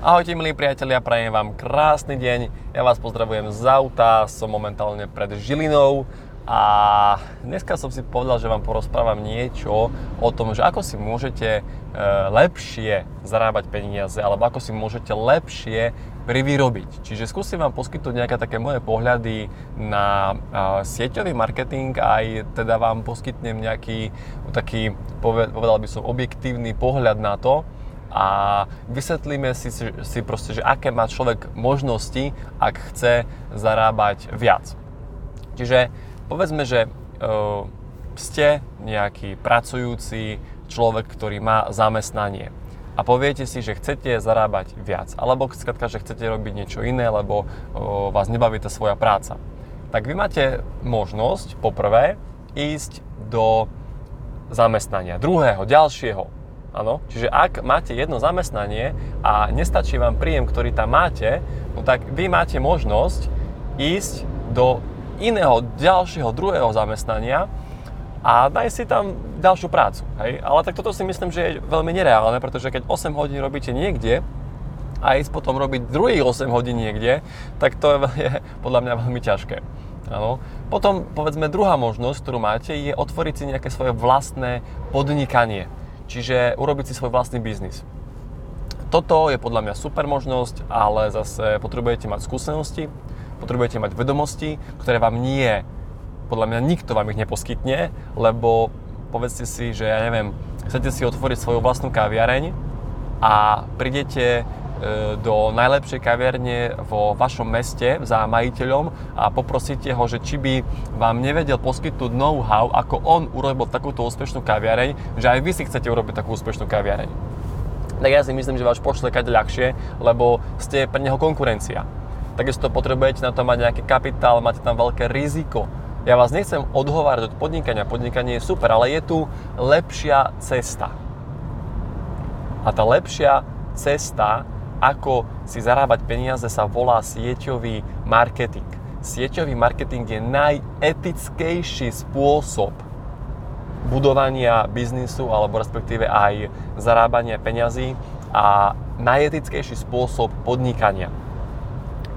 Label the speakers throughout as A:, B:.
A: Ahojte milí priatelia, prajem vám krásny deň. Ja vás pozdravujem z auta, som momentálne pred Žilinou a dneska som si povedal, že vám porozprávam niečo o tom, že ako si môžete e, lepšie zarábať peniaze alebo ako si môžete lepšie privyrobiť. Čiže skúsim vám poskytnúť nejaké také moje pohľady na sieťový marketing aj teda vám poskytnem nejaký taký, povedal by som, objektívny pohľad na to, a vysvetlíme si, si proste, že aké má človek možnosti, ak chce zarábať viac. Čiže povedzme, že uh, ste nejaký pracujúci človek, ktorý má zamestnanie a poviete si, že chcete zarábať viac, alebo skratka, že chcete robiť niečo iné, lebo uh, vás nebaví tá svoja práca. Tak vy máte možnosť poprvé ísť do zamestnania, druhého, ďalšieho, Áno, čiže ak máte jedno zamestnanie a nestačí vám príjem, ktorý tam máte, no tak vy máte možnosť ísť do iného, ďalšieho, druhého zamestnania a daj si tam ďalšiu prácu. Hej? Ale tak toto si myslím, že je veľmi nereálne, pretože keď 8 hodín robíte niekde a ísť potom robiť druhých 8 hodín niekde, tak to je, je podľa mňa veľmi ťažké. Áno. Potom, povedzme, druhá možnosť, ktorú máte, je otvoriť si nejaké svoje vlastné podnikanie. Čiže urobiť si svoj vlastný biznis. Toto je podľa mňa super možnosť, ale zase potrebujete mať skúsenosti, potrebujete mať vedomosti, ktoré vám nie, podľa mňa nikto vám ich neposkytne, lebo povedzte si, že ja neviem, chcete si otvoriť svoju vlastnú kaviareň a prídete do najlepšej kaviarne vo vašom meste za majiteľom a poprosíte ho, že či by vám nevedel poskytnúť know-how, ako on urobil takúto úspešnú kaviareň, že aj vy si chcete urobiť takú úspešnú kaviareň. Tak ja si myslím, že vás pošle kade ľahšie, lebo ste pre neho konkurencia. Takisto potrebujete na to mať nejaký kapitál, máte tam veľké riziko. Ja vás nechcem odhovárať od podnikania, podnikanie je super, ale je tu lepšia cesta. A tá lepšia cesta ako si zarábať peniaze sa volá sieťový marketing. Sieťový marketing je najetickejší spôsob budovania biznisu alebo respektíve aj zarábania peňazí a najetickejší spôsob podnikania.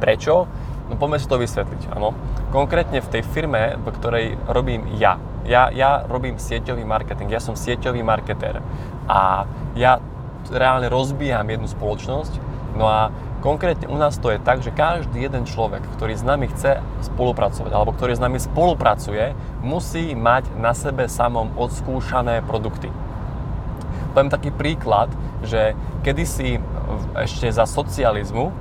A: Prečo? No poďme si to vysvetliť. Áno. Konkrétne v tej firme, v ktorej robím ja. ja. Ja robím sieťový marketing, ja som sieťový marketér a ja reálne rozbíjam jednu spoločnosť, No a konkrétne u nás to je tak, že každý jeden človek, ktorý s nami chce spolupracovať, alebo ktorý s nami spolupracuje, musí mať na sebe samom odskúšané produkty. Poviem taký príklad, že kedysi ešte za socializmu,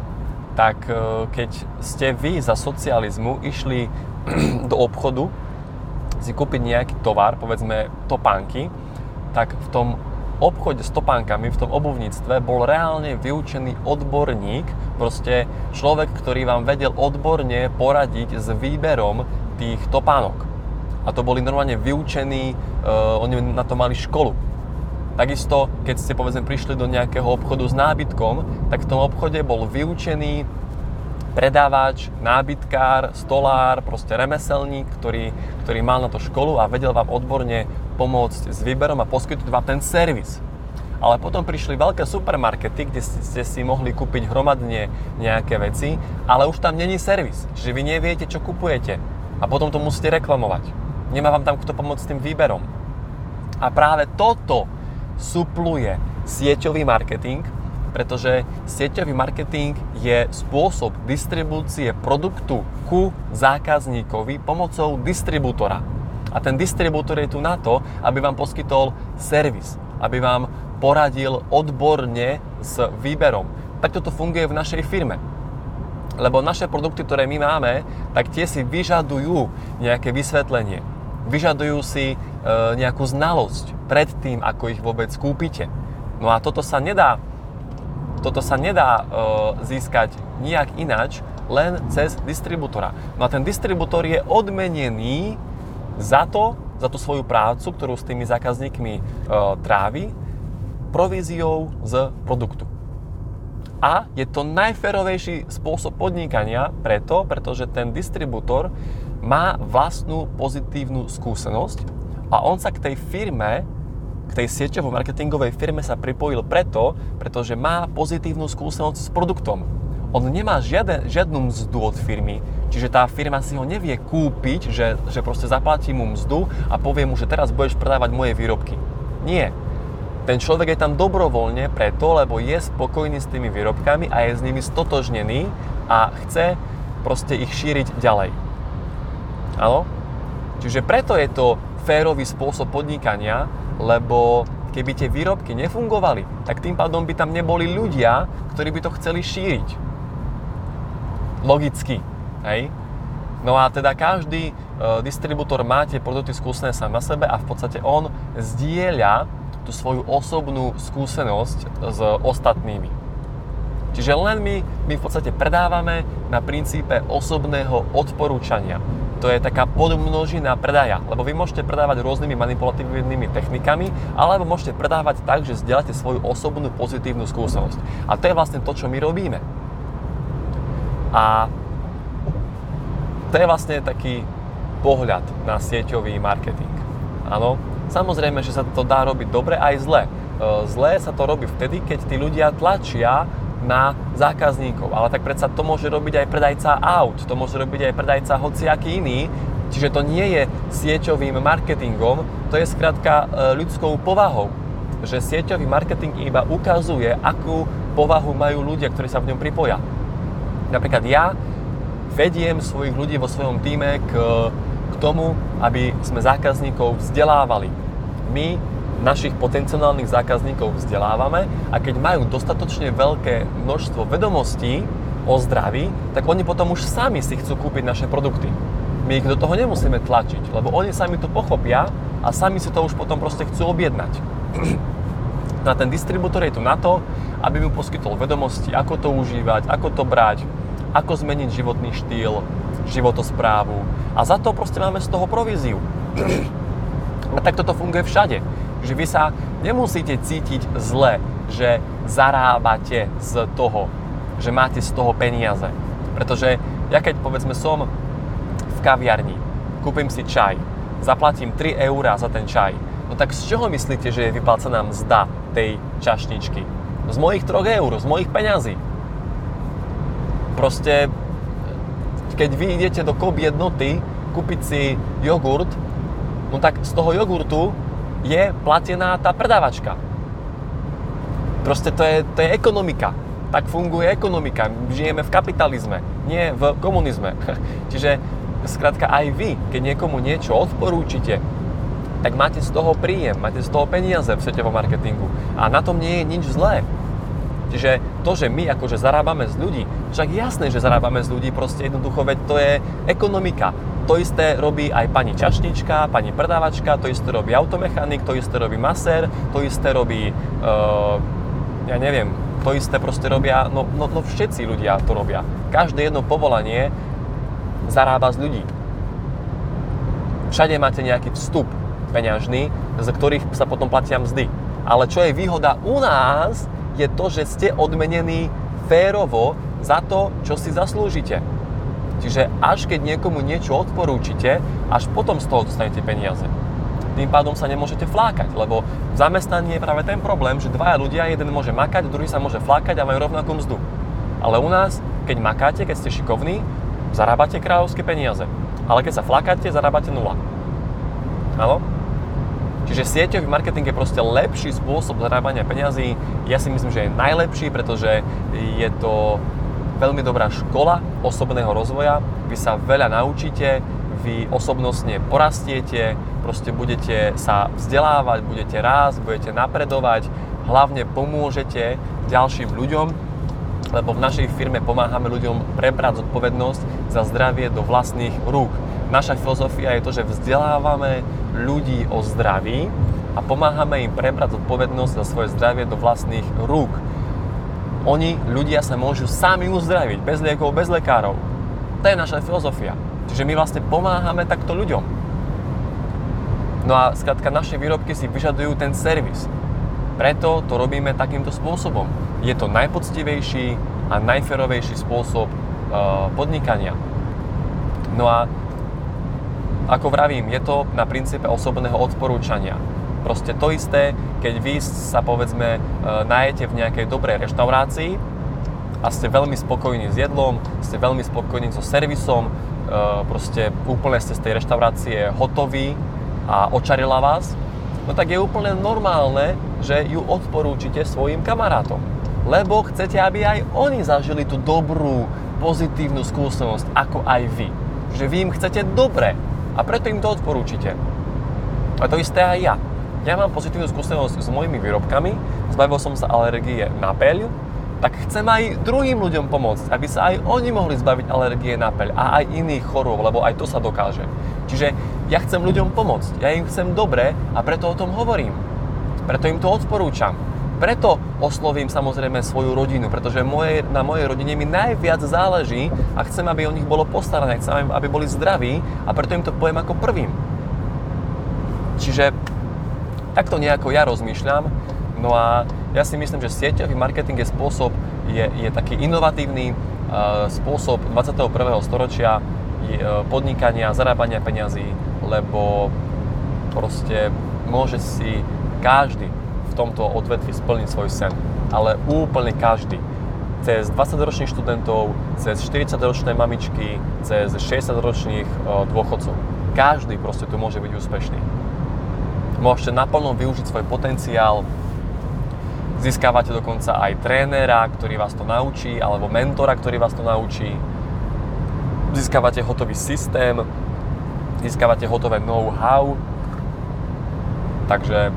A: tak e, keď ste vy za socializmu išli do obchodu si kúpiť nejaký tovar, povedzme topánky, tak v tom obchode s topánkami, v tom obuvníctve bol reálne vyučený odborník, proste človek, ktorý vám vedel odborne poradiť s výberom tých topánok. A to boli normálne vyučení, uh, oni na to mali školu. Takisto, keď ste povedzme prišli do nejakého obchodu s nábytkom, tak v tom obchode bol vyučený predávač, nábytkár, stolár, proste remeselník, ktorý, ktorý mal na to školu a vedel vám odborne pomôcť s výberom a poskytnúť vám ten servis. Ale potom prišli veľké supermarkety, kde ste si mohli kúpiť hromadne nejaké veci, ale už tam není servis. Čiže vy neviete, čo kupujete. A potom to musíte reklamovať. Nemá vám tam kto pomôcť s tým výberom. A práve toto supluje sieťový marketing, pretože sieťový marketing je spôsob distribúcie produktu ku zákazníkovi pomocou distribútora. A ten distribútor je tu na to, aby vám poskytol servis, aby vám poradil odborne s výberom. Tak toto funguje v našej firme. Lebo naše produkty, ktoré my máme, tak tie si vyžadujú nejaké vysvetlenie. Vyžadujú si e, nejakú znalosť pred tým, ako ich vôbec kúpite. No a toto sa nedá, toto sa nedá e, získať nijak ináč, len cez distribútora. No a ten distribútor je odmenený za to, za tú svoju prácu, ktorú s tými zákazníkmi e, trávi, províziou z produktu. A je to najferovejší spôsob podnikania preto, pretože ten distribútor má vlastnú pozitívnu skúsenosť a on sa k tej firme, k tej sieťovo-marketingovej firme sa pripojil preto, pretože má pozitívnu skúsenosť s produktom. On nemá žiaden, žiadnu mzdu od firmy, čiže tá firma si ho nevie kúpiť, že, že proste zaplatí mu mzdu a povie mu, že teraz budeš predávať moje výrobky. Nie. Ten človek je tam dobrovoľne preto, lebo je spokojný s tými výrobkami a je s nimi stotožnený a chce proste ich šíriť ďalej. Áno? Čiže preto je to férový spôsob podnikania, lebo keby tie výrobky nefungovali, tak tým pádom by tam neboli ľudia, ktorí by to chceli šíriť. Logicky, hej? No a teda každý e, distribútor má tie produkty skúsené sám na sebe a v podstate on zdieľa tú svoju osobnú skúsenosť s ostatnými. Čiže len my, my v podstate predávame na princípe osobného odporúčania to je taká podmnožina predaja, lebo vy môžete predávať rôznymi manipulatívnymi technikami, alebo môžete predávať tak, že zdieľate svoju osobnú pozitívnu skúsenosť. A to je vlastne to, čo my robíme. A to je vlastne taký pohľad na sieťový marketing. Áno, samozrejme, že sa to dá robiť dobre aj zle. E, zle sa to robí vtedy, keď tí ľudia tlačia na zákazníkov. Ale tak predsa to môže robiť aj predajca aut, to môže robiť aj predajca hociaký iný, čiže to nie je sieťovým marketingom, to je skrátka e, ľudskou povahou. Že sieťový marketing iba ukazuje, akú povahu majú ľudia, ktorí sa v ňom pripoja. Napríklad ja vediem svojich ľudí vo svojom týme k, k tomu, aby sme zákazníkov vzdelávali. My našich potenciálnych zákazníkov vzdelávame a keď majú dostatočne veľké množstvo vedomostí o zdraví, tak oni potom už sami si chcú kúpiť naše produkty. My ich do toho nemusíme tlačiť, lebo oni sami to pochopia a sami si to už potom proste chcú objednať. Na ten distribútor je tu na to, aby mu poskytol vedomosti, ako to užívať, ako to brať, ako zmeniť životný štýl, životosprávu a za to proste máme z toho províziu. A tak toto funguje všade že vy sa nemusíte cítiť zle, že zarábate z toho, že máte z toho peniaze. Pretože ja keď povedzme som v kaviarni, kúpim si čaj, zaplatím 3 eurá za ten čaj, no tak z čoho myslíte, že je vyplacená mzda tej čašničky? Z mojich 3 eur, z mojich peňazí. Proste, keď vy idete do kop jednoty kúpiť si jogurt, no tak z toho jogurtu je platená tá predávačka. Proste to je, to je ekonomika. Tak funguje ekonomika. Žijeme v kapitalizme, nie v komunizme. Čiže skrátka aj vy, keď niekomu niečo odporúčite, tak máte z toho príjem, máte z toho peniaze v sieťovom marketingu. A na tom nie je nič zlé. Čiže to, že my akože zarábame z ľudí, však jasné, že zarábame z ľudí, proste jednoducho, veď to je ekonomika. To isté robí aj pani čašnička, pani predávačka, to isté robí automechanik, to isté robí masér, to isté robí, uh, ja neviem, to isté proste robia, no, no, no všetci ľudia to robia. Každé jedno povolanie zarába z ľudí. Všade máte nejaký vstup peňažný, z ktorých sa potom platia mzdy. Ale čo je výhoda u nás, je to, že ste odmenení férovo za to, čo si zaslúžite. Čiže až keď niekomu niečo odporúčite, až potom z toho dostanete peniaze. Tým pádom sa nemôžete flákať, lebo v zamestnaní je práve ten problém, že dvaja ľudia, jeden môže makať, druhý sa môže flákať a majú rovnakú mzdu. Ale u nás, keď makáte, keď ste šikovní, zarábate kráľovské peniaze. Ale keď sa flákate, zarábate nula. Áno? Čiže sieťový marketing je proste lepší spôsob zarábania peňazí. Ja si myslím, že je najlepší, pretože je to veľmi dobrá škola osobného rozvoja. Vy sa veľa naučíte, vy osobnostne porastiete, proste budete sa vzdelávať, budete rásť, budete napredovať, hlavne pomôžete ďalším ľuďom, lebo v našej firme pomáhame ľuďom prebrať zodpovednosť za zdravie do vlastných rúk. Naša filozofia je to, že vzdelávame ľudí o zdraví a pomáhame im prebrať zodpovednosť za svoje zdravie do vlastných rúk oni, ľudia sa môžu sami uzdraviť, bez liekov, bez lekárov. To je naša filozofia. Čiže my vlastne pomáhame takto ľuďom. No a skrátka naše výrobky si vyžadujú ten servis. Preto to robíme takýmto spôsobom. Je to najpoctivejší a najferovejší spôsob uh, podnikania. No a ako vravím, je to na princípe osobného odporúčania. Proste to isté, keď vy sa povedzme e, najete v nejakej dobrej reštaurácii a ste veľmi spokojní s jedlom, ste veľmi spokojní so servisom, e, proste úplne ste z tej reštaurácie hotoví a očarila vás, no tak je úplne normálne, že ju odporúčite svojim kamarátom. Lebo chcete, aby aj oni zažili tú dobrú, pozitívnu skúsenosť, ako aj vy. Že vy im chcete dobre a preto im to odporúčite. A to isté aj ja ja mám pozitívnu skúsenosť s mojimi výrobkami, zbavil som sa alergie na peľ, tak chcem aj druhým ľuďom pomôcť, aby sa aj oni mohli zbaviť alergie na peľ a aj iných chorôb, lebo aj to sa dokáže. Čiže ja chcem ľuďom pomôcť, ja im chcem dobre a preto o tom hovorím. Preto im to odporúčam. Preto oslovím samozrejme svoju rodinu, pretože moje, na mojej rodine mi najviac záleží a chcem, aby o nich bolo postarané, chcem, aby boli zdraví a preto im to poviem ako prvým. Čiže Takto nejako ja rozmýšľam. No a ja si myslím, že sieťový marketing je spôsob, je, je taký inovatívny uh, spôsob 21. storočia je, uh, podnikania, zarábania peňazí, lebo proste môže si každý v tomto odvetvi splniť svoj sen. Ale úplne každý. Cez 20-ročných študentov, cez 40-ročné mamičky, cez 60-ročných uh, dôchodcov. Každý proste tu môže byť úspešný môžete naplno využiť svoj potenciál, získávate dokonca aj trénera, ktorý vás to naučí, alebo mentora, ktorý vás to naučí, získavate hotový systém, získavate hotové know-how, takže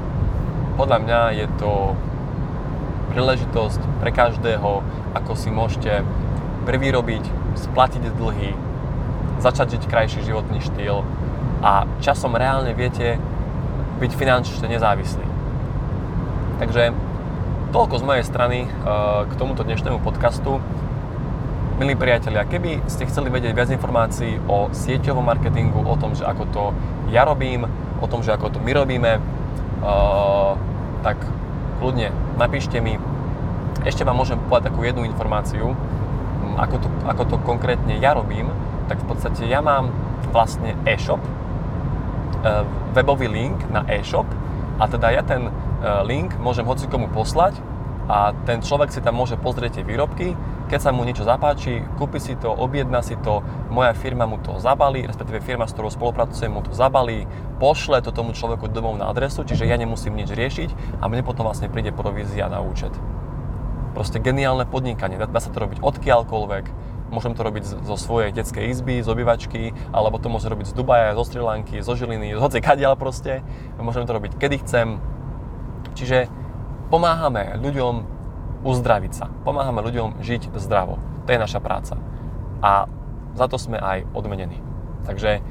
A: podľa mňa je to príležitosť pre každého, ako si môžete privýrobiť, splatiť dlhy, začať žiť krajší životný štýl a časom reálne viete byť finančne nezávislý. Takže toľko z mojej strany eh, k tomuto dnešnému podcastu. Milí priatelia, keby ste chceli vedieť viac informácií o sieťovom marketingu, o tom, že ako to ja robím, o tom, že ako to my robíme, tak kľudne napíšte mi. Ešte vám môžem povedať takú jednu informáciu, hm, ako to, ako to konkrétne ja robím, tak v podstate ja mám vlastne e-shop, eh, webový link na e-shop a teda ja ten e, link môžem hoci komu poslať a ten človek si tam môže pozrieť tie výrobky, keď sa mu niečo zapáči, kúpi si to, objedná si to, moja firma mu to zabalí, respektíve firma, s ktorou spolupracujem, mu to zabalí, pošle to tomu človeku domov na adresu, čiže ja nemusím nič riešiť a mne potom vlastne príde provízia na účet. Proste geniálne podnikanie, dá sa to robiť odkiaľkoľvek, Môžem to robiť zo svojej detskej izby, z obývačky, alebo to môžem robiť z Dubaja, zo Sri Lanky, zo Žiliny, z hoci kadiaľ proste. Môžem to robiť kedy chcem. Čiže pomáhame ľuďom uzdraviť sa. Pomáhame ľuďom žiť zdravo. To je naša práca. A za to sme aj odmenení. Takže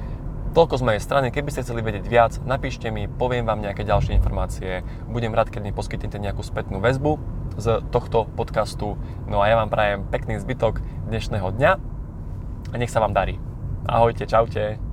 A: toľko z mojej strany. Keby ste chceli vedieť viac, napíšte mi, poviem vám nejaké ďalšie informácie. Budem rád, keď mi poskytnete nejakú spätnú väzbu z tohto podcastu. No a ja vám prajem pekný zbytok dnešného dňa a nech sa vám darí. Ahojte, čaute.